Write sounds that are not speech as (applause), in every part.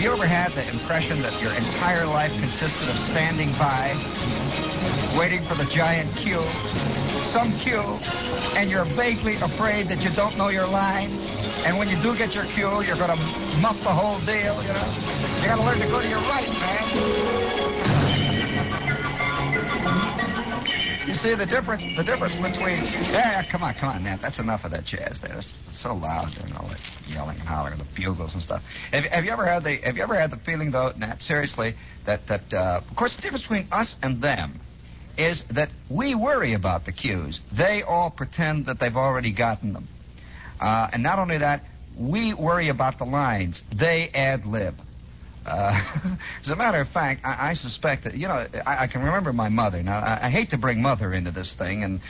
Have you ever had the impression that your entire life consisted of standing by, waiting for the giant cue, some cue, and you're vaguely afraid that you don't know your lines? And when you do get your cue, you're going to muff the whole deal, you know? You got to learn to go to your right, man. See the difference? The difference between yeah, come on, come on, Nat. That's enough of that jazz there. It's so loud, and all that yelling and hollering, the bugles and stuff. Have, have you ever had the Have you ever had the feeling, though, Nat? Seriously, that that uh, of course the difference between us and them is that we worry about the cues. They all pretend that they've already gotten them. Uh, and not only that, we worry about the lines. They ad lib. Uh, (laughs) as a matter of fact, I, I suspect that you know I, I, can remember my mother. Now I, I, hate to bring mother into this thing, and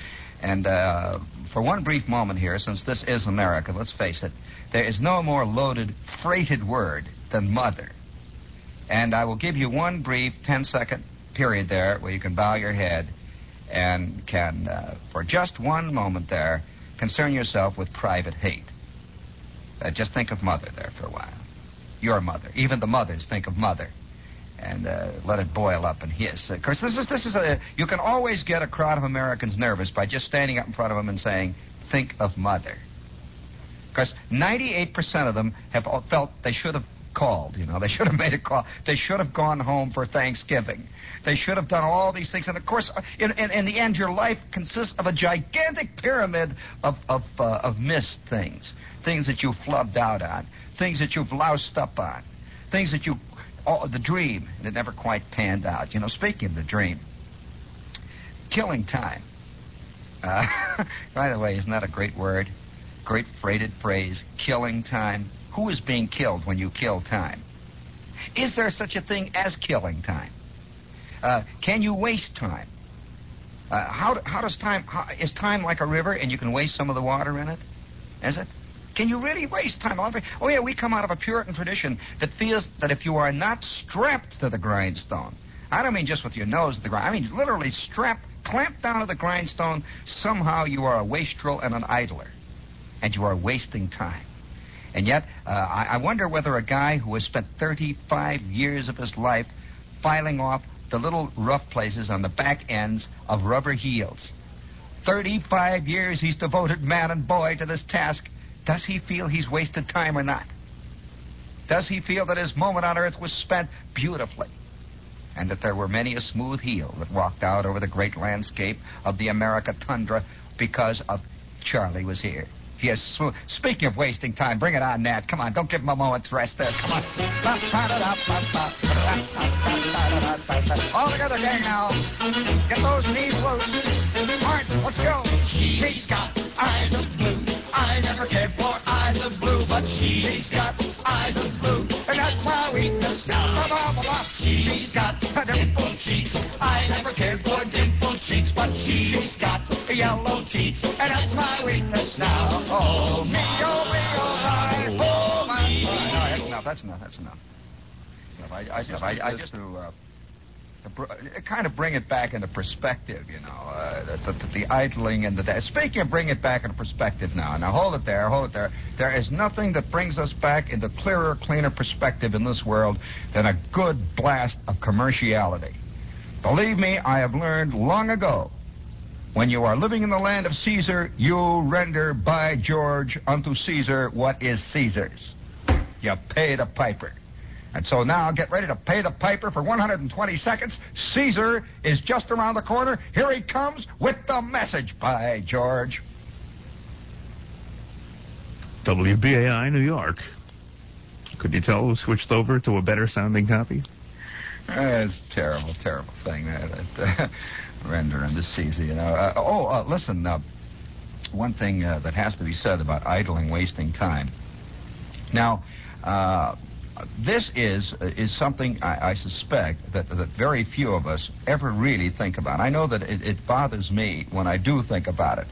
and uh, for one brief moment here, since this is America, let's face it, there is no more loaded, freighted word than mother. And I will give you one brief 10-second period there where you can bow your head and can, uh, for just one moment there, concern yourself with private hate. Uh, just think of mother there for a while your mother. Even the mothers think of mother. And uh, let it boil up and hiss. Of course, this is this is a you can always get a crowd of Americans nervous by just standing up in front of them and saying, "Think of mother." Because 98% of them have felt they should have called. You know, they should have made a call. They should have gone home for Thanksgiving. They should have done all these things. And of course, in, in, in the end, your life consists of a gigantic pyramid of of, uh, of missed things, things that you flubbed out on, things that you've loused up on, things that you, oh, the dream, it never quite panned out. You know, speaking of the dream, killing time. Uh, (laughs) by the way, isn't that a great word? Great freighted phrase, killing time. Who is being killed when you kill time? Is there such a thing as killing time? Uh, can you waste time? Uh, how, how does time, how, is time like a river and you can waste some of the water in it? Is it? Can you really waste time? Oh, yeah, we come out of a Puritan tradition that feels that if you are not strapped to the grindstone, I don't mean just with your nose to the grind, I mean literally strapped, clamped down to the grindstone, somehow you are a wastrel and an idler. And you are wasting time. And yet, uh, I, I wonder whether a guy who has spent 35 years of his life filing off the little rough places on the back ends of rubber heels. 35 years he's devoted man and boy to this task. Does he feel he's wasted time or not? Does he feel that his moment on earth was spent beautifully? And that there were many a smooth heel that walked out over the great landscape of the America tundra because of Charlie was here. Smooth. Speaking of wasting time, bring it on, Nat. Come on, don't give him a moment's rest there. Come on. All together, gang, now. Get those knees loose. March, let's go. She's got eyes of blue. I never cared for eyes of blue, but she's got eyes of blue, and that's my weakness now. She's got dimpled cheeks. I never cared for dimpled cheeks, but she's got yellow cheeks, and that's my weakness now. Oh me, oh me, oh my, oh my. No, that's enough. That's enough. That's enough. That's enough. I, I, I, I just to. Uh, kind of bring it back into perspective, you know, uh, the, the, the, idling and the. Speaking of bring it back into perspective now, now hold it there, hold it there. There is nothing that brings us back into clearer, cleaner perspective in this world than a good blast of commerciality. Believe me, I have learned long ago. When you are living in the land of Caesar, you render by George unto Caesar what is Caesar's. You pay the piper. And so now get ready to pay the piper for 120 seconds. Caesar is just around the corner. Here he comes with the message. By George. WBAI New York. Could you tell who switched over to a better sounding copy? It's a terrible, terrible thing that, that uh, (laughs) render into Caesar, you know. Uh, oh, uh, listen, uh, one thing uh, that has to be said about idling, wasting time. Now, uh, this is is something I, I suspect that, that very few of us ever really think about. I know that it, it bothers me when I do think about it.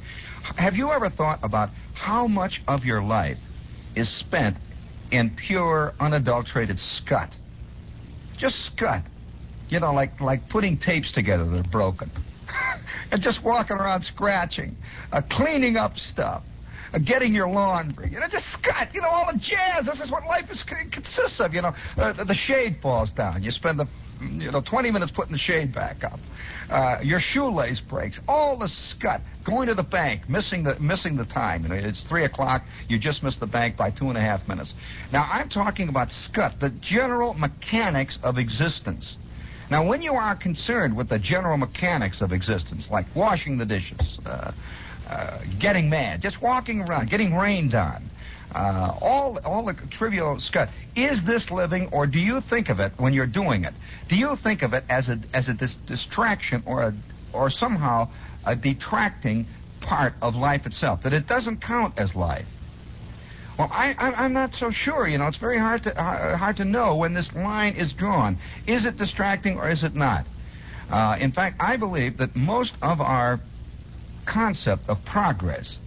Have you ever thought about how much of your life is spent in pure, unadulterated scut? Just scut. You know, like like putting tapes together that are broken, (laughs) and just walking around scratching, uh, cleaning up stuff. Uh, getting your laundry. You know, just Scott. You know, all the jazz. This is what life is consists of. You know, uh, the, shade falls down. You spend the you know 20 minutes putting the shade back up. Uh, your shoelace breaks. All the scut. Going to the bank, missing the missing the time. You know, it's three o'clock. You just missed the bank by two and a half minutes. Now I'm talking about scut, the general mechanics of existence. Now, when you are concerned with the general mechanics of existence, like washing the dishes, uh, uh, getting mad, just walking around, getting rained on, uh, all all the trivial stuff. Is this living, or do you think of it when you're doing it? Do you think of it as a as a dis- distraction or a, or somehow a detracting part of life itself? That it doesn't count as life? Well, I, I, am not so sure. You know, it's very hard to uh, hard to know when this line is drawn. Is it distracting or is it not? Uh, in fact, I believe that most of our concept of progress.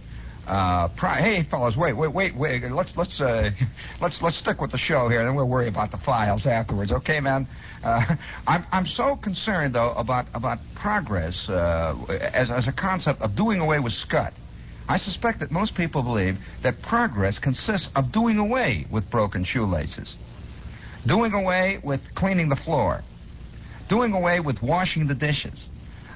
Uh, pro- hey, fellas, wait, wait, wait, wait. Let's let's uh, (laughs) let's let's stick with the show here, and then we'll worry about the files afterwards. Okay, man. Uh, (laughs) I'm I'm so concerned though about about progress uh, as as a concept of doing away with scut. I suspect that most people believe that progress consists of doing away with broken shoelaces, doing away with cleaning the floor, doing away with washing the dishes,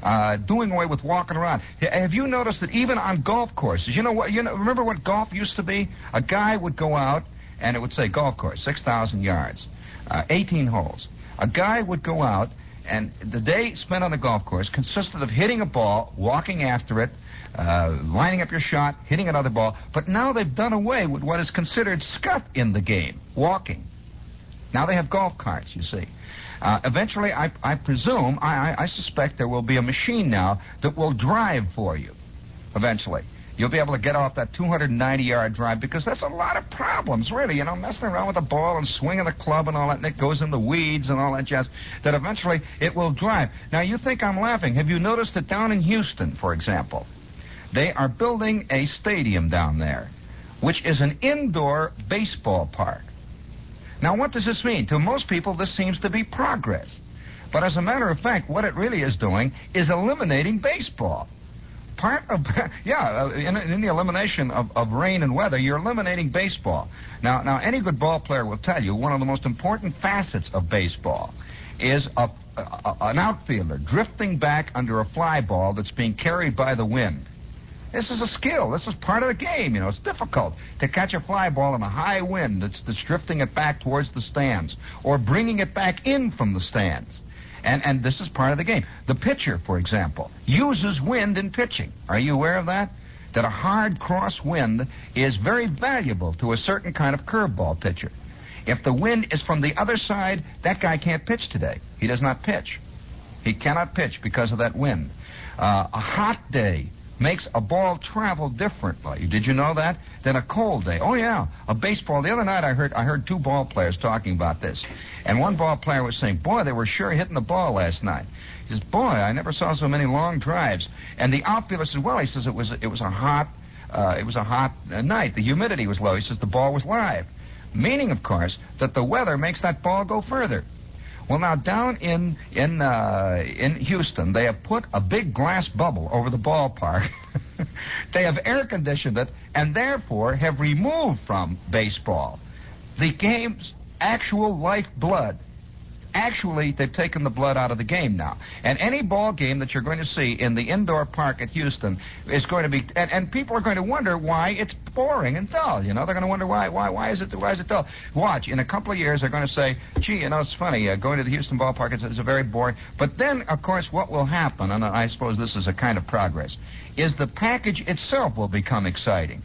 uh, doing away with walking around. Have you noticed that even on golf courses, you know what? You know, remember what golf used to be? A guy would go out and it would say golf course, six thousand yards, uh, eighteen holes. A guy would go out and the day spent on the golf course consisted of hitting a ball, walking after it, uh, lining up your shot, hitting another ball. But now they've done away with what is considered scut in the game, walking. Now they have golf carts, you see. Uh, eventually, I, I presume, I, I, I suspect there will be a machine now that will drive for you. Eventually. You'll be able to get off that 290 yard drive because that's a lot of problems, really. You know, messing around with the ball and swinging the club and all that, and it goes in the weeds and all that jazz. That eventually it will drive. Now, you think I'm laughing. Have you noticed that down in Houston, for example, they are building a stadium down there, which is an indoor baseball park. Now, what does this mean? To most people, this seems to be progress. But as a matter of fact, what it really is doing is eliminating baseball. Part of, (laughs) yeah, uh, in, in the elimination of, of rain and weather, you're eliminating baseball. Now, now, any good ball player will tell you one of the most important facets of baseball is a, a, an outfielder drifting back under a fly ball that's being carried by the wind. This is a skill. This is part of the game. You know, it's difficult to catch a fly ball in a high wind that's, that's drifting it back towards the stands or bringing it back in from the stands. And, and this is part of the game. The pitcher, for example, uses wind in pitching. Are you aware of that? That a hard cross wind is very valuable to a certain kind of curveball pitcher. If the wind is from the other side, that guy can't pitch today. He does not pitch. He cannot pitch because of that wind. Uh, a hot day makes a ball travel differently. Did you know that? Than a cold day. Oh yeah, a baseball. The other night I heard I heard two ball players talking about this, and one ball player was saying, "Boy, they were sure hitting the ball last night." He says, "Boy, I never saw so many long drives." And the outfielder says, "Well," he says, "it was it was a hot uh, it was a hot uh, night. The humidity was low." He says, "The ball was live." Meaning, of course, that the weather makes that ball go further. Well, now down in in uh, in Houston, they have put a big glass bubble over the ballpark. (laughs) they have air conditioned it, and therefore have removed from baseball the game's actual lifeblood actually they've taken the blood out of the game now. And any ball game that you're going to see in the indoor park at Houston is going to be, and, and people are going to wonder why it's boring and dull. You know, they're going to wonder why, why, why is it, why is it dull? Watch, in a couple of years, they're going to say, gee, you know, it's funny, uh, going to the Houston ballpark is, is a very boring. But then, of course, what will happen, and I suppose this is a kind of progress, is the package itself will become exciting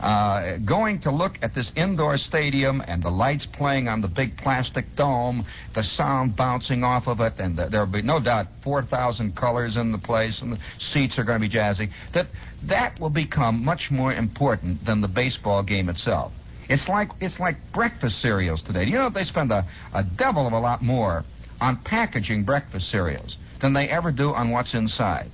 uh, going to look at this indoor stadium and the lights playing on the big plastic dome, the sound bouncing off of it, and the, there'll be no doubt 4,000 colors in the place, and the seats are going to be jazzy. That that will become much more important than the baseball game itself. It's like it's like breakfast cereals today. Do you know they spend a, a devil of a lot more on packaging breakfast cereals than they ever do on what's inside?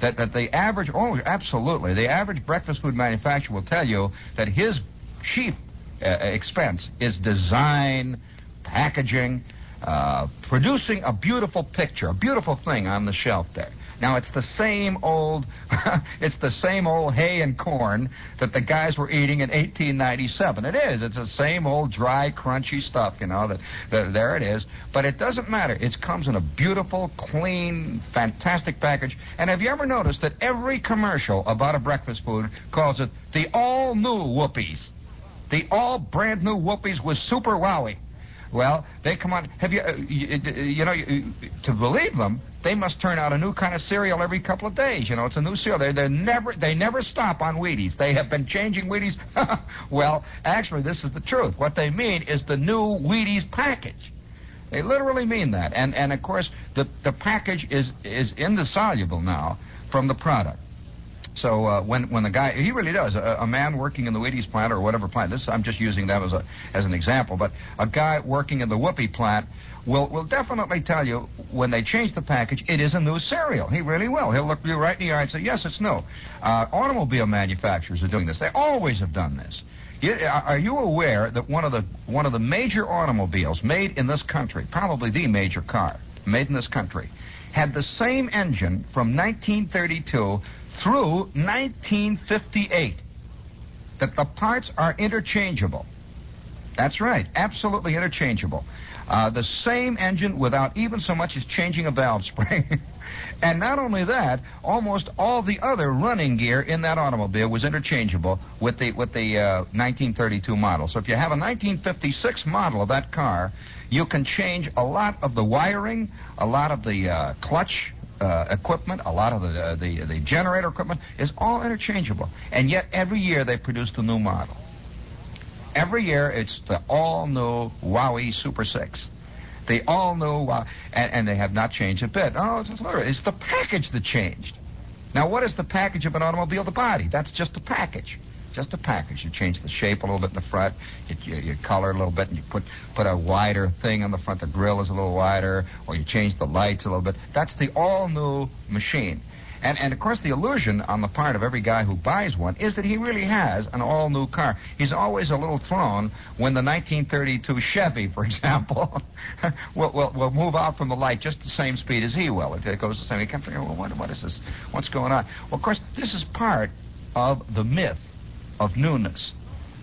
That, that the average, oh, absolutely, the average breakfast food manufacturer will tell you that his chief uh, expense is design, packaging, uh, producing a beautiful picture, a beautiful thing on the shelf there. Now it's the same old, (laughs) it's the same old hay and corn that the guys were eating in 1897. It is. It's the same old dry, crunchy stuff. You know that, there it is. But it doesn't matter. It comes in a beautiful, clean, fantastic package. And have you ever noticed that every commercial about a breakfast food calls it the all new Whoopies? The all brand new Whoopies with Super Wowie. Well, they come on. Have you, uh, you, you know, you, to believe them, they must turn out a new kind of cereal every couple of days. You know, it's a new cereal. They they never they never stop on Wheaties. They have been changing Wheaties. (laughs) well, actually, this is the truth. What they mean is the new Wheaties package. They literally mean that. And and of course, the the package is is indissoluble now from the product. So uh, when when the guy he really does. A, a, man working in the Wheaties plant or whatever plant this I'm just using that as a as an example but a guy working in the Whoopie plant will will definitely tell you when they change the package it is a new cereal. He really will. He'll look you right in the eye and say yes it's new. Uh, automobile manufacturers are doing this. They always have done this. You, are you aware that one of the one of the major automobiles made in this country probably the major car made in this country had the same engine from 1932 through 1958 that the parts are interchangeable. That's right, absolutely interchangeable. Uh, the same engine without even so much as changing a valve spring. (laughs) and not only that, almost all the other running gear in that automobile was interchangeable with the with the uh, 1932 model. So if you have a 1956 model of that car, you can change a lot of the wiring, a lot of the uh, clutch uh, equipment, a lot of the, uh, the the generator equipment is all interchangeable, and yet every year they produce a new model. Every year it's the all new Wowie Super Six, the all new, and, and, they have not changed a bit. Oh, it's, it's the package that changed. Now, what is the package of an automobile? The body. That's just the package just a package. You change the shape a little bit in the front, you, you, you color a little bit, and you put put a wider thing on the front. The grill is a little wider, or you change the lights a little bit. That's the all new machine. And, and of course, the illusion on the part of every guy who buys one is that he really has an all new car. He's always a little thrown when the 1932 Chevy, for (laughs) example, will, will, will move out from the light just the same speed as he will. It, it goes the same. He comes well, what, what is this? What's going on? Well, of course, this is part of the myth of newness.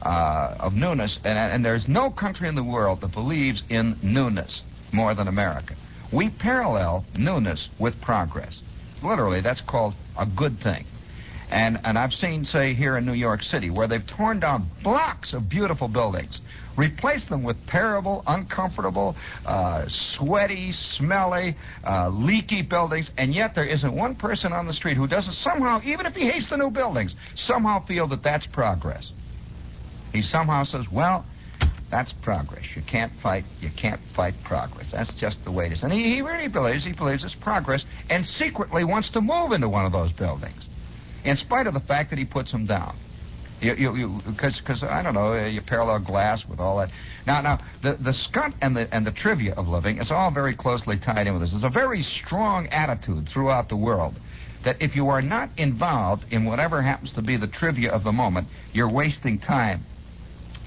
Uh, of newness, and, and there's no country in the world that believes in newness more than America. We parallel newness with progress. Literally, that's called a good thing. And, and I've seen, say, here in New York City, where they've torn down blocks of beautiful buildings, replaced them with terrible, uncomfortable, uh, sweaty, smelly, uh, leaky buildings, and yet there isn't one person on the street who doesn't somehow, even if he hates the new buildings, somehow feel that that's progress. He somehow says, well, that's progress. You can't fight. You can't fight progress. That's just the way it is. And he, he really believes he believes it's progress, and secretly wants to move into one of those buildings in spite of the fact that he puts them down. You, because, because I don't know, you parallel glass with all that. Now, now, the the scut and the and the trivia of living is all very closely tied in with this. There's a very strong attitude throughout the world that if you are not involved in whatever happens to be the trivia of the moment, you're wasting time.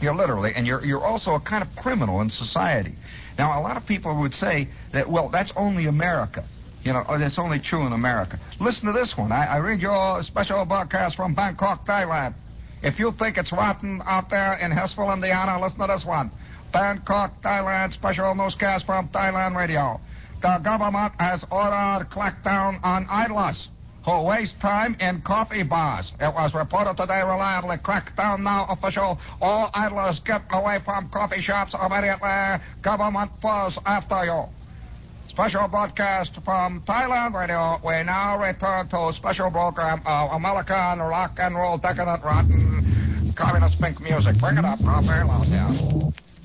You're literally, and you're you're also a kind of criminal in society. Now, a lot of people would say that, well, that's only America. You know, oh, it's only true in America. Listen to this one. I, I read your special broadcast from Bangkok, Thailand. If you think it's rotten out there in Hillsville, Indiana, listen to this one. Bangkok, Thailand, special newscast from Thailand Radio. The government has ordered crackdown on idlers who waste time in coffee bars. It was reported today reliably. Crackdown now official. All idlers get away from coffee shops immediately. Government falls after you. Special broadcast from Thailand Radio. We now return to special program of American rock and roll decadent rotten communist pink music. Bring it up, Rob. Very loud, yeah.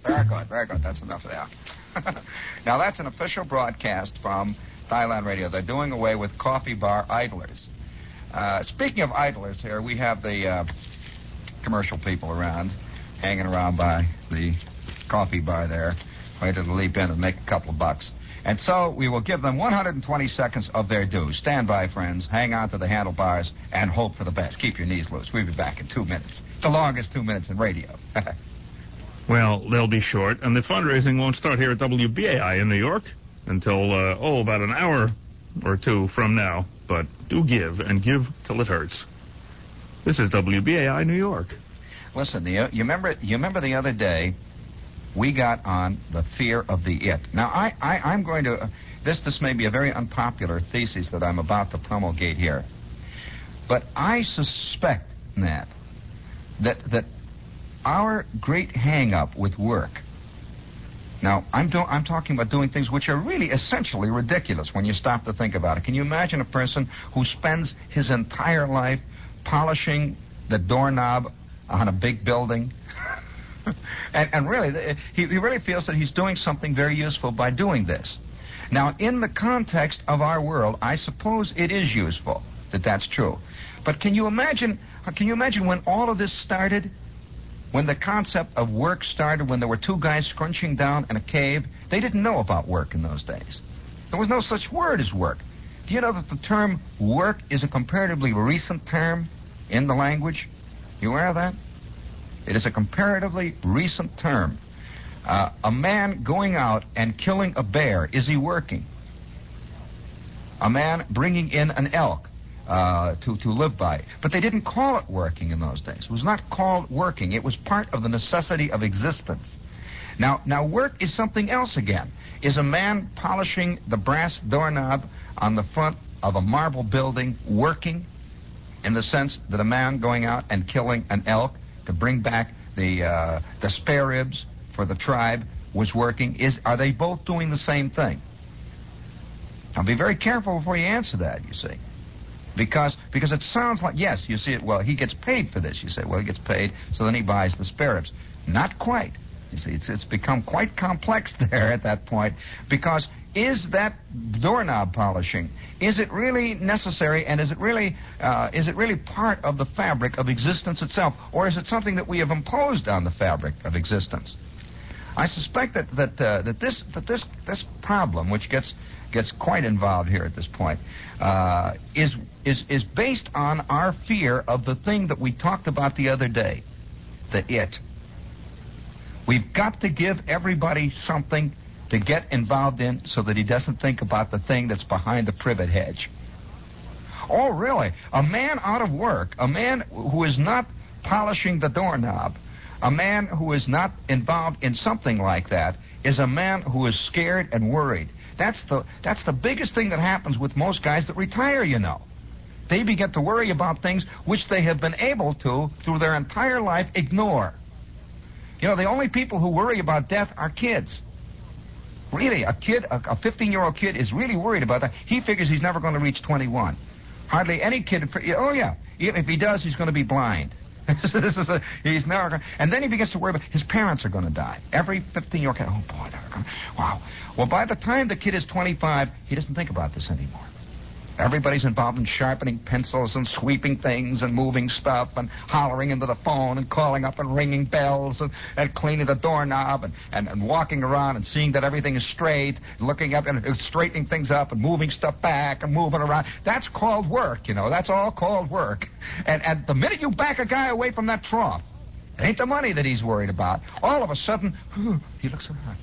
Very good, very good. That's enough there. (laughs) now that's an official broadcast from Thailand Radio. They're doing away with coffee bar idlers. Uh, speaking of idlers, here we have the uh, commercial people around, hanging around by the coffee bar there, waiting to leap in and make a couple of bucks. And so we will give them 120 seconds of their due. Stand by, friends. Hang on to the handlebars and hope for the best. Keep your knees loose. We'll be back in two minutes. The longest two minutes in radio. (laughs) well, they'll be short, and the fundraising won't start here at WBAI in New York until, uh, oh, about an hour or two from now, but do give and give till it hurts. This is WBAI New York. Listen, you, you remember you remember the other day we got on the fear of the it. Now I, I I'm going to uh, this this may be a very unpopular thesis that I'm about to promulgate here, but I suspect Nat that that our great hang up with work. Now, I'm, do- I'm talking about doing things which are really essentially ridiculous when you stop to think about it. Can you imagine a person who spends his entire life polishing the doorknob on a big building? (laughs) (laughs) and, and really, he, he really feels that he's doing something very useful by doing this. Now, in the context of our world, I suppose it is useful that that's true. But can you imagine? Uh, can you imagine when all of this started? When the concept of work started, when there were two guys scrunching down in a cave, they didn't know about work in those days. There was no such word as work. Do you know that the term work is a comparatively recent term in the language? You aware of that? It is a comparatively recent term. Uh, a man going out and killing a bear, is he working? A man bringing in an elk, uh, to, to live by. But they didn't call it working in those days. It was not called working. It was part of the necessity of existence. Now, now work is something else again. Is a man polishing the brass doorknob on the front of a marble building working in the sense that a man going out and killing an elk to bring back the, uh, the spare ribs for the tribe was working? Is, are they both doing the same thing? Now be very careful before you answer that, you see because because it sounds like yes, you see it. Well, he gets paid for this. You say, well, he gets paid, so then he buys the spare ribs. Not quite. You see, it's it's become quite complex (laughs) there at that point because is that doorknob polishing? Is it really necessary, and is it really uh, is it really part of the fabric of existence itself, or is it something that we have imposed on the fabric of existence? I suspect that that uh, that this that this this problem, which gets gets quite involved here at this point, uh, is is is based on our fear of the thing that we talked about the other day, the it. We've got to give everybody something to get involved in so that he doesn't think about the thing that's behind the privet hedge. Oh, really? A man out of work, a man who is not polishing the doorknob, a man who is not involved in something like that, is a man who is scared and worried. That's the that's the biggest thing that happens with most guys that retire, you know. They begin to worry about things which they have been able to, through their entire life, ignore. You know, the only people who worry about death are kids. Really, a kid, a 15 year old kid, is really worried about that. He figures he's never going to reach 21. Hardly any kid, oh yeah, if he does, he's going to be blind. (laughs) this is a, he's never going and then he begins to worry about his parents are going to die. Every 15 year old kid, oh boy, going wow. Well, by the time the kid is 25, he doesn't think about this anymore. Everybody's involved in sharpening pencils and sweeping things and moving stuff and hollering into the phone and calling up and ringing bells and, and cleaning the doorknob and, and, and walking around and seeing that everything is straight, looking up and straightening things up and moving stuff back and moving around. That's called work, you know. That's all called work. And, and the minute you back a guy away from that trough, it ain't the money that he's worried about. All of a sudden, (gasps) he looks around.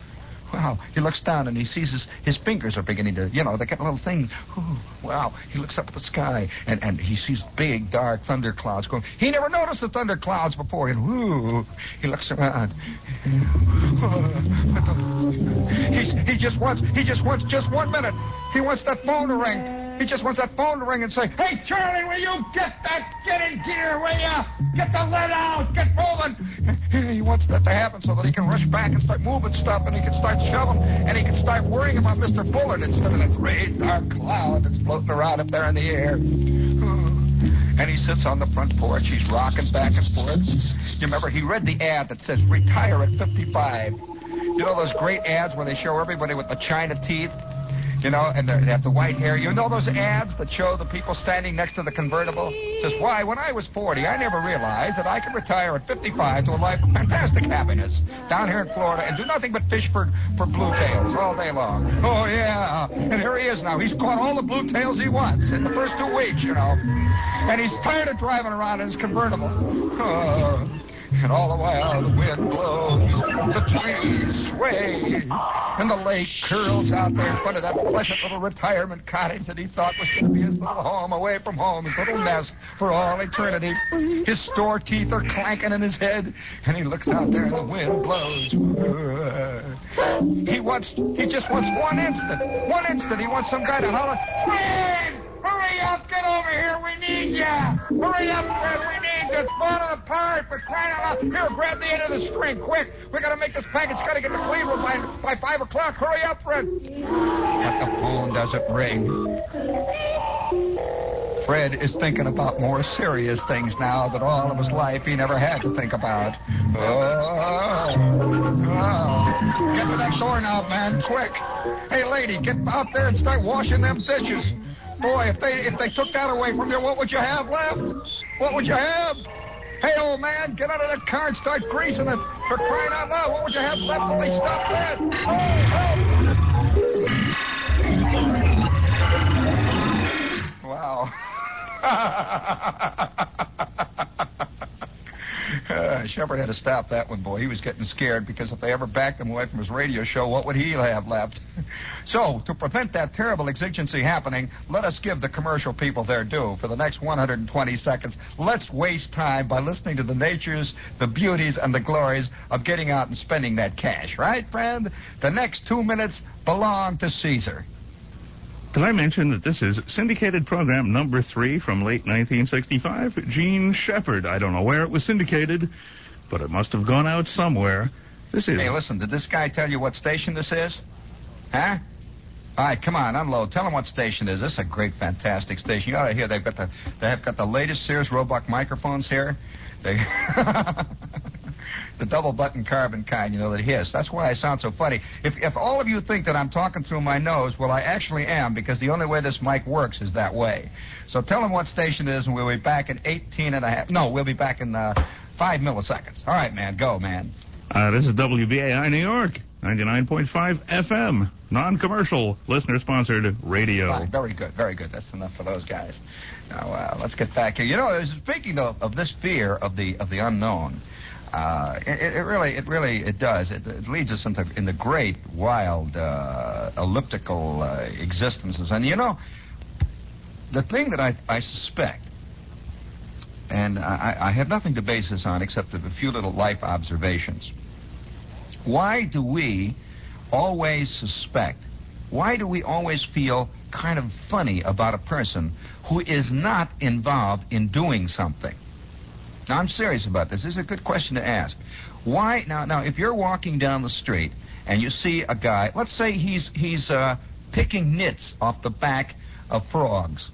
Wow. He looks down and he sees his, his fingers are beginning to, you know, they get a little thing. Ooh, wow. He looks up at the sky and, and he sees big, dark thunder clouds going. He never noticed the thunder clouds before. And whoo, he looks around. (laughs) He's, he just wants, he just wants just one minute. He wants that phone to ring. He just wants that phone to ring and say, Hey, Charlie, will you get that? Get in gear, will you? Get the lead out. Get moving. he wants that to happen so that he can rush back and start moving stuff and he can start shoving and he can start worrying about Mr. Bullard instead of that great dark cloud that's floating around up there in the air. And he sits on the front porch. He's rocking back and forth. You remember, he read the ad that says, retire at 55. You know those great ads where they show everybody with the china teeth? You know, and they have the white hair. You know those ads that show the people standing next to the convertible? Says, why, when I was 40, I never realized that I could retire at 55 to a life of fantastic happiness down here in Florida and do nothing but fish for, for blue tails all day long. Oh, yeah. And here he is now. He's caught all the blue tails he wants in the first two weeks, you know. And he's tired of driving around in his convertible. Oh. And all the while the wind blows, the trees sway, and the lake curls out there in front of that pleasant little retirement cottage that he thought was going to be his little home away from home, his little nest for all eternity. His store teeth are clanking in his head, and he looks out there and the wind blows. He wants, he just wants one instant, one instant. He wants some guy to holler, Fred! Hurry up, get over here, we need you! Hurry up, Fred, we need you! It's falling apart for crying out loud! Here, grab the end of the string, quick! We gotta make this package, gotta get to Cleveland by, by five o'clock. Hurry up, Fred! But the phone doesn't ring. Fred is thinking about more serious things now that all of his life he never had to think about. Oh, oh. Get to that door now, man, quick. Hey, lady, get out there and start washing them dishes. Boy, if they if they took that away from you, what would you have left? What would you have? Hey, old man, get out of that car and start greasing it. For crying out loud, what would you have left if they stopped that? Oh, help! Wow. (laughs) Shepherd had to stop that one, boy. He was getting scared because if they ever backed him away from his radio show, what would he have left? (laughs) so, to prevent that terrible exigency happening, let us give the commercial people their due. For the next 120 seconds, let's waste time by listening to the natures, the beauties, and the glories of getting out and spending that cash, right, friend? The next two minutes belong to Caesar. Did I mention that this is syndicated program number three from late 1965? Jean Shepherd. I don't know where it was syndicated, but it must have gone out somewhere. This is. Hey, listen, did this guy tell you what station this is? Huh? All right, come on, unload. Tell him what station it is. This is a great, fantastic station. You ought to hear. They've got the they have got the latest Sears Roebuck microphones here. They (laughs) the double button carbon kind, you know, that hiss. That's why I sound so funny. If if all of you think that I'm talking through my nose, well, I actually am because the only way this mic works is that way. So tell him what station it is, and we'll be back in 18 and a half. No, we'll be back in uh, five milliseconds. All right, man, go, man. Uh, this is WBAI New York, 99.5 FM, non-commercial, listener-sponsored radio. Fine, very good, very good. That's enough for those guys. Now uh, let's get back here. You know, speaking of, of this fear of the of the unknown, uh, it, it really, it really, it does. It, it leads us into in the great, wild, uh, elliptical uh, existences. And you know, the thing that I, I suspect, and I, I have nothing to base this on except a few little life observations. Why do we always suspect? Why do we always feel kind of funny about a person who is not involved in doing something? Now, I'm serious about this. This is a good question to ask. Why now? Now, if you're walking down the street and you see a guy, let's say he's he's uh, picking nits off the back of frogs,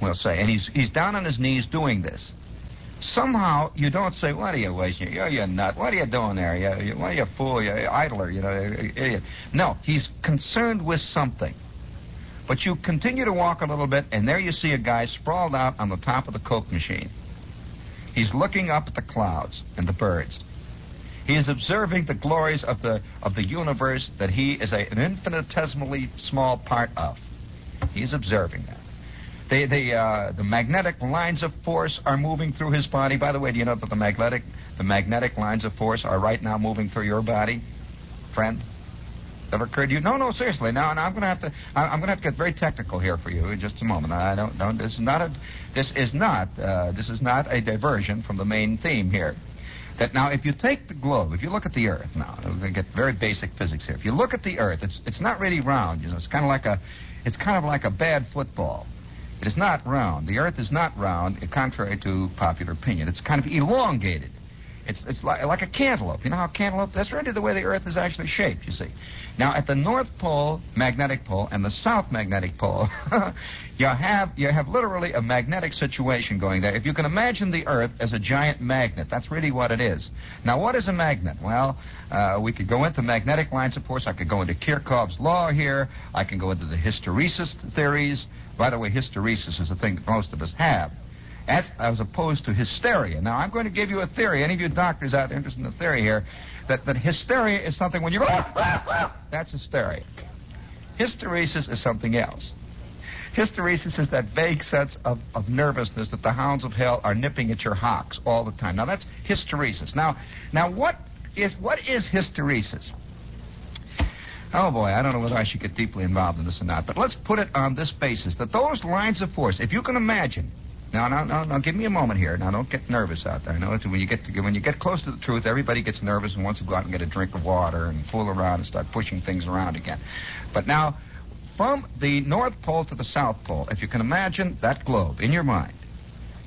we'll say, and he's he's down on his knees doing this. Somehow you don't say, "What are you wasting? You're you nut. What are you doing there? You, you, what are you fool? You idler? You know, idiot." No, he's concerned with something. But you continue to walk a little bit, and there you see a guy sprawled out on the top of the Coke machine. He's looking up at the clouds and the birds. He is observing the glories of the of the universe that he is a, an infinitesimally small part of. He's observing that. The the uh, the magnetic lines of force are moving through his body. By the way, do you know that the magnetic the magnetic lines of force are right now moving through your body, friend? Ever occurred to you? No, no, seriously. Now, now I'm going to have to. I- I'm going to have to get very technical here for you in just a moment. I don't. don't this is not a. This is not. Uh, this is not a diversion from the main theme here. That now, if you take the globe, if you look at the Earth now, we're going to get very basic physics here. If you look at the Earth, it's it's not really round. You know, it's kind of like a, it's kind of like a bad football. It is not round. The Earth is not round, eh, contrary to popular opinion. It's kind of elongated. It's it's like, like a cantaloupe. You know how cantaloupe? That's really the way the Earth is actually shaped. You see. Now at the North Pole magnetic pole and the South magnetic pole, (laughs) you have you have literally a magnetic situation going there. If you can imagine the Earth as a giant magnet, that's really what it is. Now what is a magnet? Well, uh, we could go into magnetic lines of force. I could go into Kirchhoff's law here. I can go into the hysteresis theories. By the way, hysteresis is a thing that most of us have. As, as opposed to hysteria. Now, I'm going to give you a theory. Any of you doctors out there interested in the theory here, that, that hysteria is something when you go, ah, ah, ah, that's hysteria. Hysteresis is something else. Hysteresis is that vague sense of, of nervousness that the hounds of hell are nipping at your hocks all the time. Now that's hysteresis. Now, now what is what is hysteresis? Oh boy, I don't know whether I should get deeply involved in this or not, but let's put it on this basis that those lines of force, if you can imagine, now, now, now, now, give me a moment here. Now, don't get nervous out there. I know when you get to, when you get close to the truth, everybody gets nervous and wants to go out and get a drink of water and fool around and start pushing things around again. But now, from the North Pole to the South Pole, if you can imagine that globe in your mind,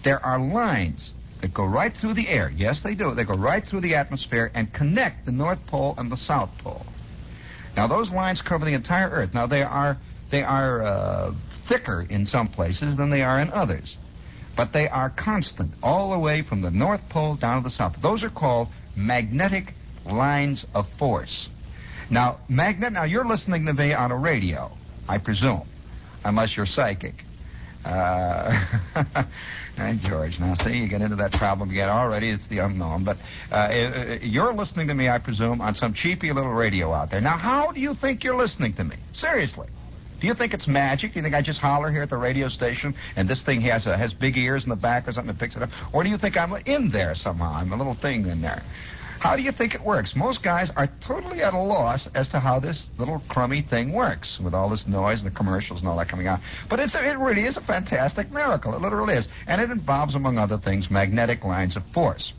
there are lines that go right through the air. Yes, they do. They go right through the atmosphere and connect the North Pole and the South Pole. Now, those lines cover the entire Earth. Now, they are they are uh, thicker in some places than they are in others but they are constant all the way from the North Pole down to the South. Those are called magnetic lines of force. Now, magnet. Now you're listening to me on a radio, I presume, unless you're psychic. Uh, (laughs) and George, now see, you get into that problem again. Already, it's the unknown. But uh, uh, you're listening to me, I presume, on some cheapy little radio out there. Now, how do you think you're listening to me? Seriously. Do you think it's magic? Do you think I just holler here at the radio station and this thing has a, has big ears in the back or something that picks it up? Or do you think I'm in there somehow? I'm a little thing in there. How do you think it works? Most guys are totally at a loss as to how this little crummy thing works with all this noise and the commercials and all that coming out. But it's a, it really is a fantastic miracle. It literally is. And it involves, among other things, magnetic lines of force.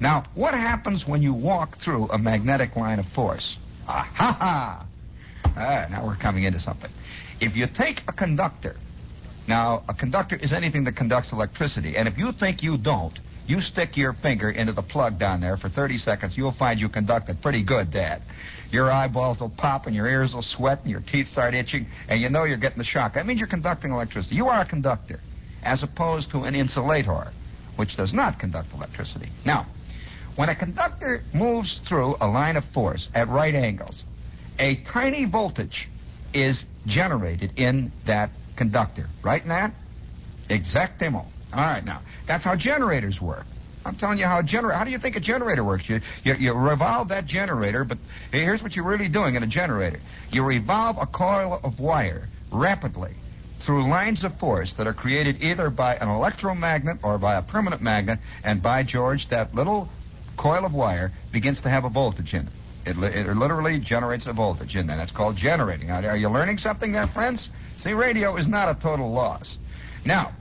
Now, what happens when you walk through a magnetic line of force? Ah, ha, ha. Ah, now we're coming into something. If you take a conductor, now a conductor is anything that conducts electricity, and if you think you don't, you stick your finger into the plug down there for 30 seconds, you'll find you conducted pretty good, Dad. Your eyeballs will pop and your ears will sweat and your teeth start itching, and you know you're getting the shock. That means you're conducting electricity. You are a conductor, as opposed to an insulator, which does not conduct electricity. Now, when a conductor moves through a line of force at right angles, a tiny voltage is generated in that conductor. Right, Nat? Exactamo. All right, now, that's how generators work. I'm telling you how a generator, how do you think a generator works? You, you, you revolve that generator, but here's what you're really doing in a generator. You revolve a coil of wire rapidly through lines of force that are created either by an electromagnet or by a permanent magnet, and by George, that little coil of wire begins to have a voltage in it. It, it literally generates a voltage in there. That's called generating. Are you learning something there, friends? See, radio is not a total loss. Now,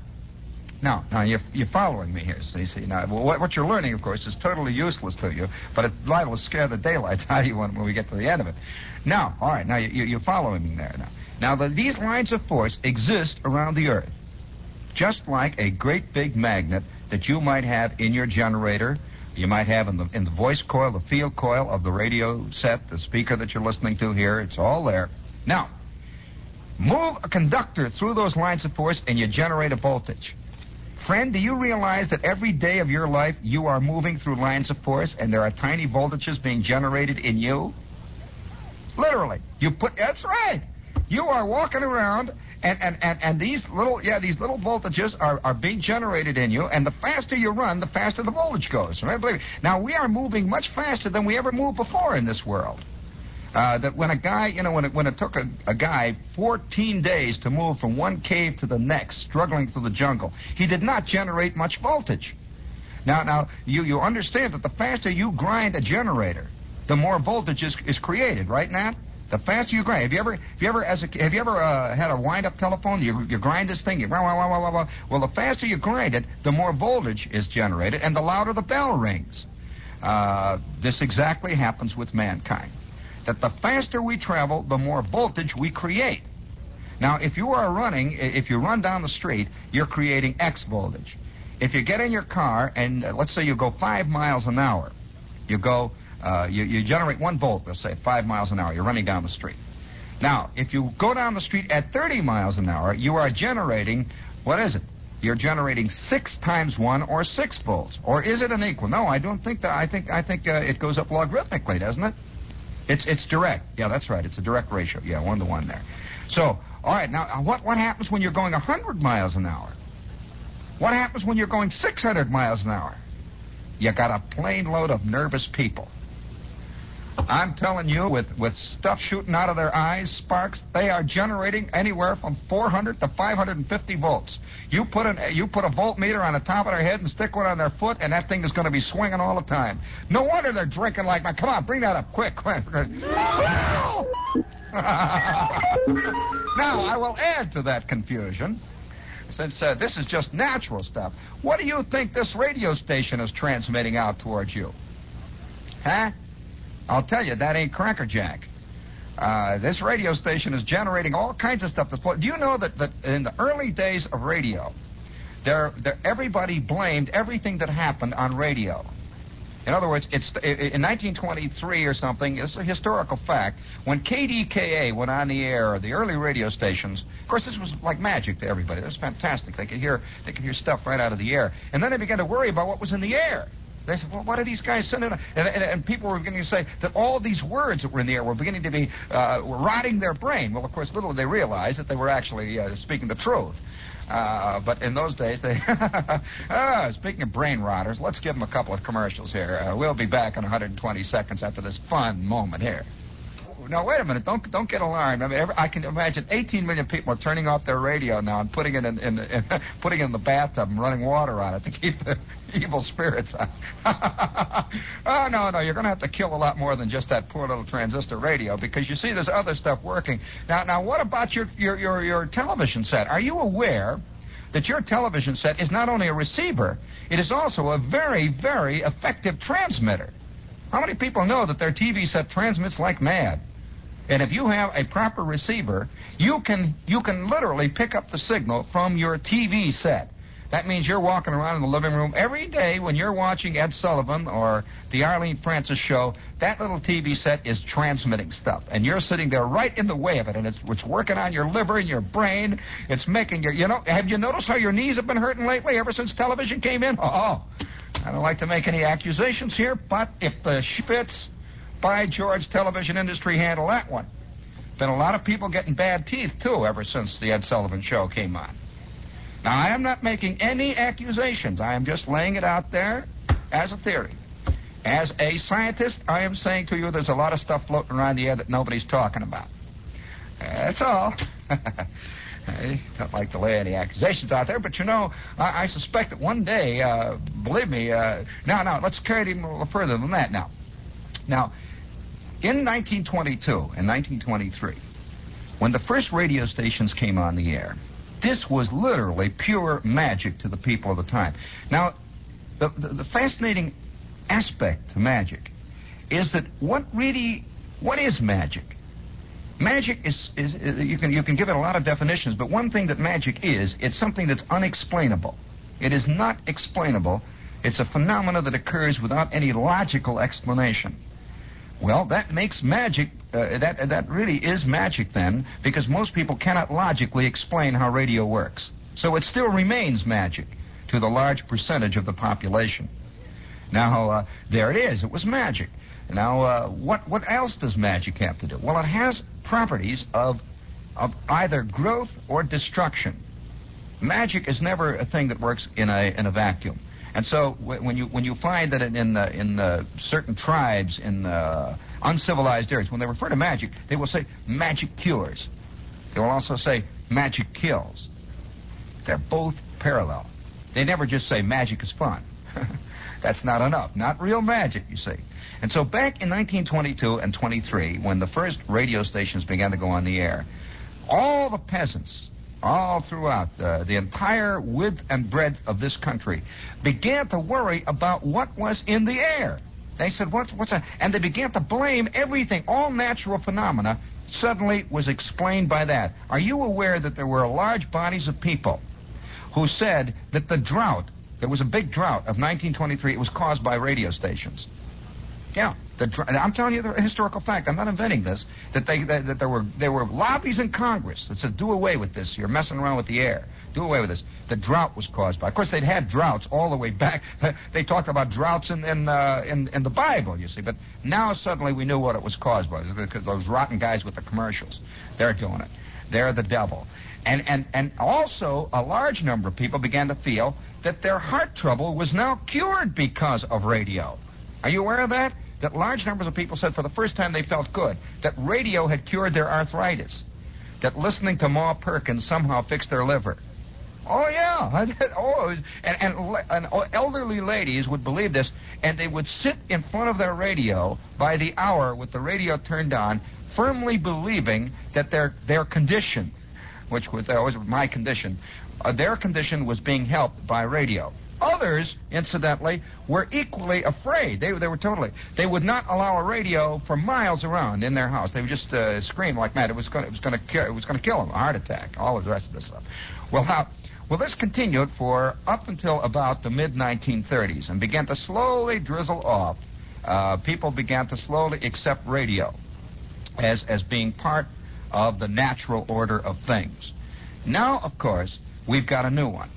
now, now you're, you're following me here. See, see, now what, what you're learning, of course, is totally useless to you, but it's liable to scare the daylights (laughs) out of you when, when we get to the end of it. Now, all right, now you, you're following me there. Now, now the, these lines of force exist around the Earth, just like a great big magnet that you might have in your generator you might have in the in the voice coil, the field coil of the radio set, the speaker that you're listening to here. It's all there. Now, move a conductor through those lines of force and you generate a voltage. Friend, do you realize that every day of your life you are moving through lines of force and there are tiny voltages being generated in you? Literally. You put that's right. You are walking around and, and, and, and these little, yeah, these little voltages are, are being generated in you, and the faster you run, the faster the voltage goes. Right? Believe me. Now, we are moving much faster than we ever moved before in this world. Uh, that when a guy, you know, when it, when it took a, a guy 14 days to move from one cave to the next, struggling through the jungle, he did not generate much voltage. Now, now you, you understand that the faster you grind a generator, the more voltage is, is created, right, Nat? The faster you grind. Have you ever, have you ever, as a, have you ever uh, had a wind-up telephone? You, you grind this thing. You, wah, wah, wah, wah, wah. Well, the faster you grind it, the more voltage is generated, and the louder the bell rings. Uh, this exactly happens with mankind. That the faster we travel, the more voltage we create. Now, if you are running, if you run down the street, you're creating X voltage. If you get in your car and uh, let's say you go five miles an hour, you go uh, you, you generate one volt, let's say, five miles an hour. You're running down the street. Now, if you go down the street at 30 miles an hour, you are generating, what is it? You're generating six times one or six volts. Or is it an equal? No, I don't think that. I think, I think uh, it goes up logarithmically, doesn't it? It's, it's direct. Yeah, that's right. It's a direct ratio. Yeah, one to one there. So, all right, now, uh, what, what happens when you're going 100 miles an hour? What happens when you're going 600 miles an hour? You got a plane load of nervous people. I'm telling you, with, with stuff shooting out of their eyes, sparks, they are generating anywhere from 400 to 550 volts. You put an you put a voltmeter on the top of their head and stick one on their foot, and that thing is going to be swinging all the time. No wonder they're drinking like my. Come on, bring that up quick, (laughs) quick. now I will add to that confusion since uh, this is just natural stuff. What do you think this radio station is transmitting out towards you? Huh? I'll tell you, that ain't crackerjack. Uh, this radio station is generating all kinds of stuff. Do you know that, that in the early days of radio, there, there, everybody blamed everything that happened on radio. In other words, it's in 1923 or something. It's a historical fact. When KDKA went on the air, the early radio stations. Of course, this was like magic to everybody. It was fantastic. They could hear they could hear stuff right out of the air, and then they began to worry about what was in the air. They said, well, what are these guys sending? And, and, and, people were beginning to say that all these words that were in the air were beginning to be uh, rotting their brain. Well, of course, little did they realize that they were actually uh, speaking the truth. Uh, but in those days, they. uh, (laughs) speaking of brain rotters, let's give them a couple of commercials here. Uh, we'll be back in 120 seconds after this fun moment here no, wait a minute. Don't don't get alarmed. I mean, every, I can imagine 18 million people are turning off their radio now and putting it in, in, in (laughs) putting it in the bathtub and running water on it to keep the (laughs) evil spirits out. (laughs) oh no, no, you're going to have to kill a lot more than just that poor little transistor radio because you see there's other stuff working. Now, now, what about your your your, your television set? Are you aware? that your television set is not only a receiver, it is also a very, very effective transmitter. How many people know that their TV set transmits like mad? And if you have a proper receiver, you can you can literally pick up the signal from your TV set. That means you're walking around in the living room every day when you're watching Ed Sullivan or the Arlene Francis show. That little TV set is transmitting stuff, and you're sitting there right in the way of it, and it's it's working on your liver and your brain. It's making your you know. Have you noticed how your knees have been hurting lately ever since television came in? Oh, I don't like to make any accusations here, but if the sh- by George, television industry handle that one. Been a lot of people getting bad teeth, too, ever since the Ed Sullivan Show came on. Now, I am not making any accusations. I am just laying it out there as a theory. As a scientist, I am saying to you there's a lot of stuff floating around the air that nobody's talking about. That's all. (laughs) I don't like to lay any accusations out there, but you know, I, I suspect that one day, uh, believe me, uh, now, now, let's carry it even a little further than that now. Now, in 1922 and 1923, when the first radio stations came on the air, this was literally pure magic to the people of the time. Now, the, the, the fascinating aspect to magic is that what really, what is magic? Magic is, is, is, you can you can give it a lot of definitions, but one thing that magic is, it's something that's unexplainable. It is not explainable. It's a phenomena that occurs without any logical explanation. Well, that makes magic. Uh, that that really is magic then, because most people cannot logically explain how radio works. So it still remains magic to the large percentage of the population. Now, uh, there it is. It was magic. Now, uh, what what else does magic have to do? Well, it has properties of of either growth or destruction. Magic is never a thing that works in a in a vacuum. And so when you when you find that in the, in the certain tribes in uh, uncivilized areas, when they refer to magic, they will say magic cures. They will also say magic kills. They're both parallel. They never just say magic is fun. (laughs) That's not enough. Not real magic, you see. And so back in 1922 and 23, when the first radio stations began to go on the air, all the peasants all throughout uh, the entire width and breadth of this country began to worry about what was in the air. They said, what's, what's that? And they began to blame everything, all natural phenomena suddenly was explained by that. Are you aware that there were large bodies of people who said that the drought, there was a big drought of 1923, it was caused by radio stations? Yeah. The, I'm telling you the historical fact. I'm not inventing this. That they that, that, there were there were lobbies in Congress that said do away with this. You're messing around with the air. Do away with this. The drought was caused by. Of course, they'd had droughts all the way back. (laughs) they talked about droughts in in, uh, in in the Bible, you see. But now suddenly we knew what it was caused by. Because those rotten guys with the commercials, they're doing it. They're the devil. And and and also a large number of people began to feel that their heart trouble was now cured because of radio. Are you aware of that? That large numbers of people said for the first time they felt good, that radio had cured their arthritis, that listening to Ma Perkins somehow fixed their liver. Oh yeah, (laughs) oh, and, and and elderly ladies would believe this, and they would sit in front of their radio by the hour with the radio turned on, firmly believing that their their condition, which was always my condition, uh, their condition was being helped by radio. Others, incidentally, were equally afraid. They, they were totally. They would not allow a radio for miles around in their house. They would just uh, scream like mad. It was going. It was going to. It was going to kill them. A heart attack. All the rest of this stuff. Well, now well, this continued for up until about the mid 1930s and began to slowly drizzle off. Uh, people began to slowly accept radio as, as being part of the natural order of things. Now, of course, we've got a new one.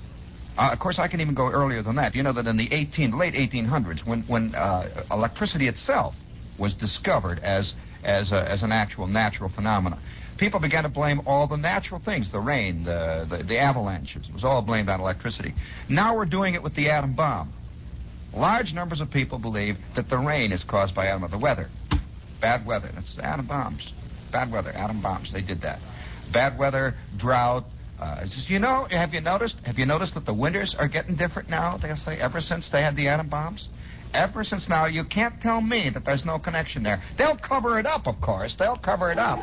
Uh, of course, I can even go earlier than that. You know that in the 18, late 1800s, when, when uh, electricity itself was discovered as, as, a, as an actual natural phenomenon, people began to blame all the natural things, the rain, the, the, the avalanches. It was all blamed on electricity. Now we're doing it with the atom bomb. Large numbers of people believe that the rain is caused by atom, of the weather. Bad weather. That's atom bombs. Bad weather, atom bombs. They did that. Bad weather, drought. Uh, you know, have you noticed? Have you noticed that the winters are getting different now? They'll say ever since they had the atom bombs. Ever since now, you can't tell me that there's no connection there. They'll cover it up, of course. They'll cover it up.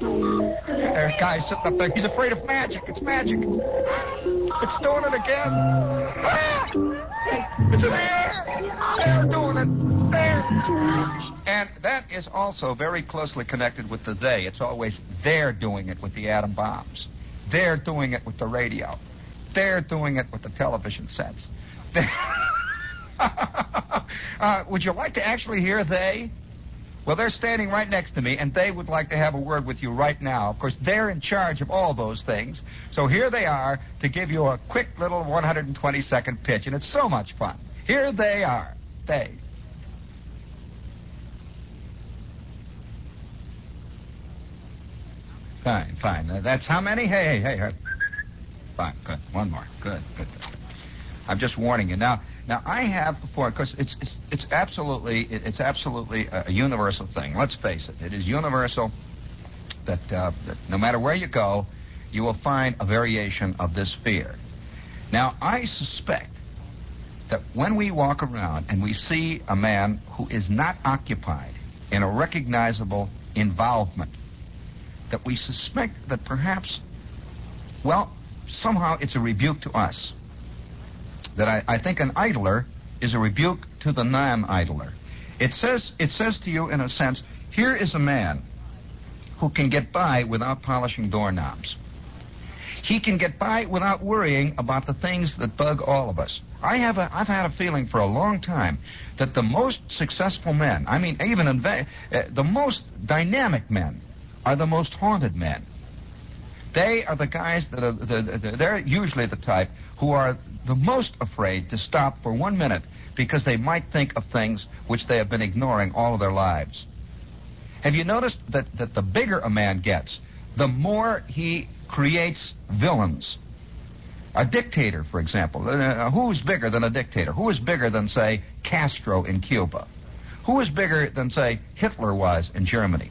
There's a guy sitting up there. He's afraid of magic. It's magic. It's doing it again. Ah! It's in the air. They're doing it. There. And that is also very closely connected with the they. It's always they're doing it with the atom bombs. They're doing it with the radio. They're doing it with the television sets. (laughs) uh, would you like to actually hear they? Well, they're standing right next to me, and they would like to have a word with you right now. Of course, they're in charge of all those things. So here they are to give you a quick little 120 second pitch, and it's so much fun. Here they are. They. Fine, fine. Uh, that's how many? Hey, hey, hey. Fine, good. One more. Good, good. I'm just warning you. Now, now I have before because it's, it's it's absolutely it's absolutely a universal thing. Let's face it, it is universal that uh, that no matter where you go, you will find a variation of this fear. Now I suspect that when we walk around and we see a man who is not occupied in a recognizable involvement, that we suspect that perhaps, well, somehow it's a rebuke to us that I, I think an idler is a rebuke to the non-idler. It says, it says to you, in a sense, here is a man who can get by without polishing doorknobs. He can get by without worrying about the things that bug all of us. I have a, I've had a feeling for a long time that the most successful men, I mean, even uh, the most dynamic men, are the most haunted men. They are the guys that are, the, the, they're usually the type who are the most afraid to stop for one minute because they might think of things which they have been ignoring all of their lives. Have you noticed that, that the bigger a man gets, the more he creates villains? A dictator, for example. Uh, who's bigger than a dictator? Who is bigger than, say, Castro in Cuba? Who is bigger than, say, Hitler was in Germany?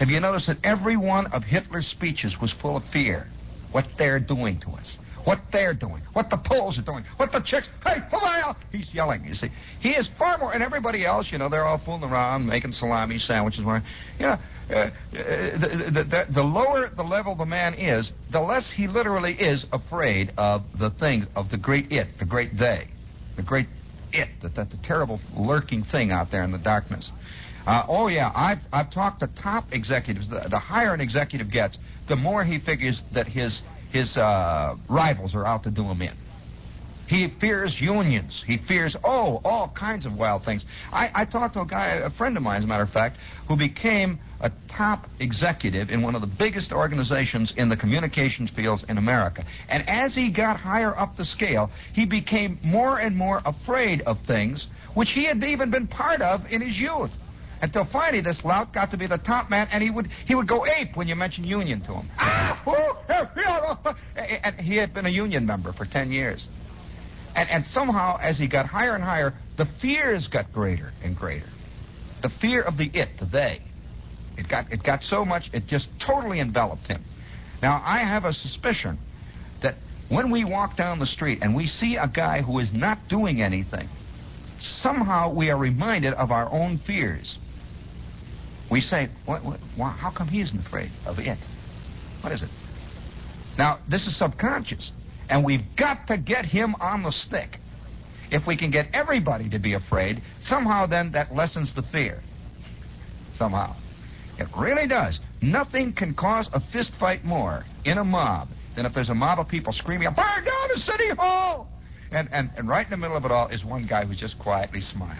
Have you noticed that every one of Hitler's speeches was full of fear? What they're doing to us. What they're doing. What the Poles are doing. What the Czechs. Hey, Havana! He's yelling, you see. He is far more, and everybody else, you know, they're all fooling around, making salami sandwiches. You know, uh, uh, the, the, the, the lower the level the man is, the less he literally is afraid of the thing, of the great it, the great they, the great it, that, that the terrible lurking thing out there in the darkness. Uh, oh yeah, I've I've talked to top executives. The, the higher an executive gets, the more he figures that his his uh, rivals are out to do him in. He fears unions. He fears oh all kinds of wild things. I, I talked to a guy, a friend of mine, as a matter of fact, who became a top executive in one of the biggest organizations in the communications fields in America. And as he got higher up the scale, he became more and more afraid of things which he had even been part of in his youth until finally this lout got to be the top man, and he would he would go ape when you mentioned union to him. Ah, oh, eh, eh, and he had been a union member for ten years, and and somehow as he got higher and higher, the fears got greater and greater. the fear of the it, the they. It got it got so much it just totally enveloped him. Now I have a suspicion that when we walk down the street and we see a guy who is not doing anything, somehow we are reminded of our own fears. We say, what, what, why, how come he isn't afraid of it? What is it? Now, this is subconscious, and we've got to get him on the stick. If we can get everybody to be afraid, somehow then that lessens the fear. Somehow. It really does. Nothing can cause a fist fight more in a mob than if there's a mob of people screaming, burn down the city hall! And, and, and right in the middle of it all is one guy who's just quietly smiling.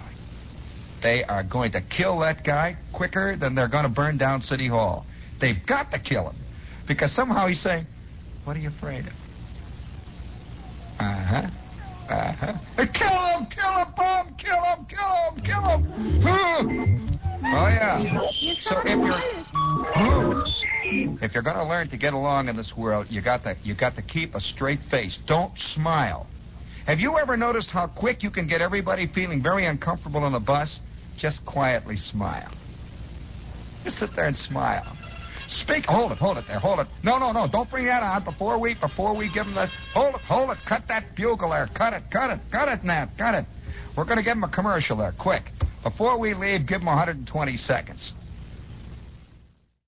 They are going to kill that guy quicker than they're going to burn down City Hall. They've got to kill him. Because somehow he's saying, What are you afraid of? Uh huh. Uh huh. Kill him! Kill him! Boom! Kill him! Kill him! Kill him! Oh yeah. So if you're if you're going to learn to get along in this world, you got to you got to keep a straight face. Don't smile. Have you ever noticed how quick you can get everybody feeling very uncomfortable on the bus? Just quietly smile. Just sit there and smile. Speak. Hold it. Hold it there. Hold it. No, no, no. Don't bring that out before we before we give them the. Hold it. Hold it. Cut that bugle there. Cut it. Cut it. Cut it, Nat. Cut it. We're going to give them a commercial there. Quick. Before we leave, give them 120 seconds.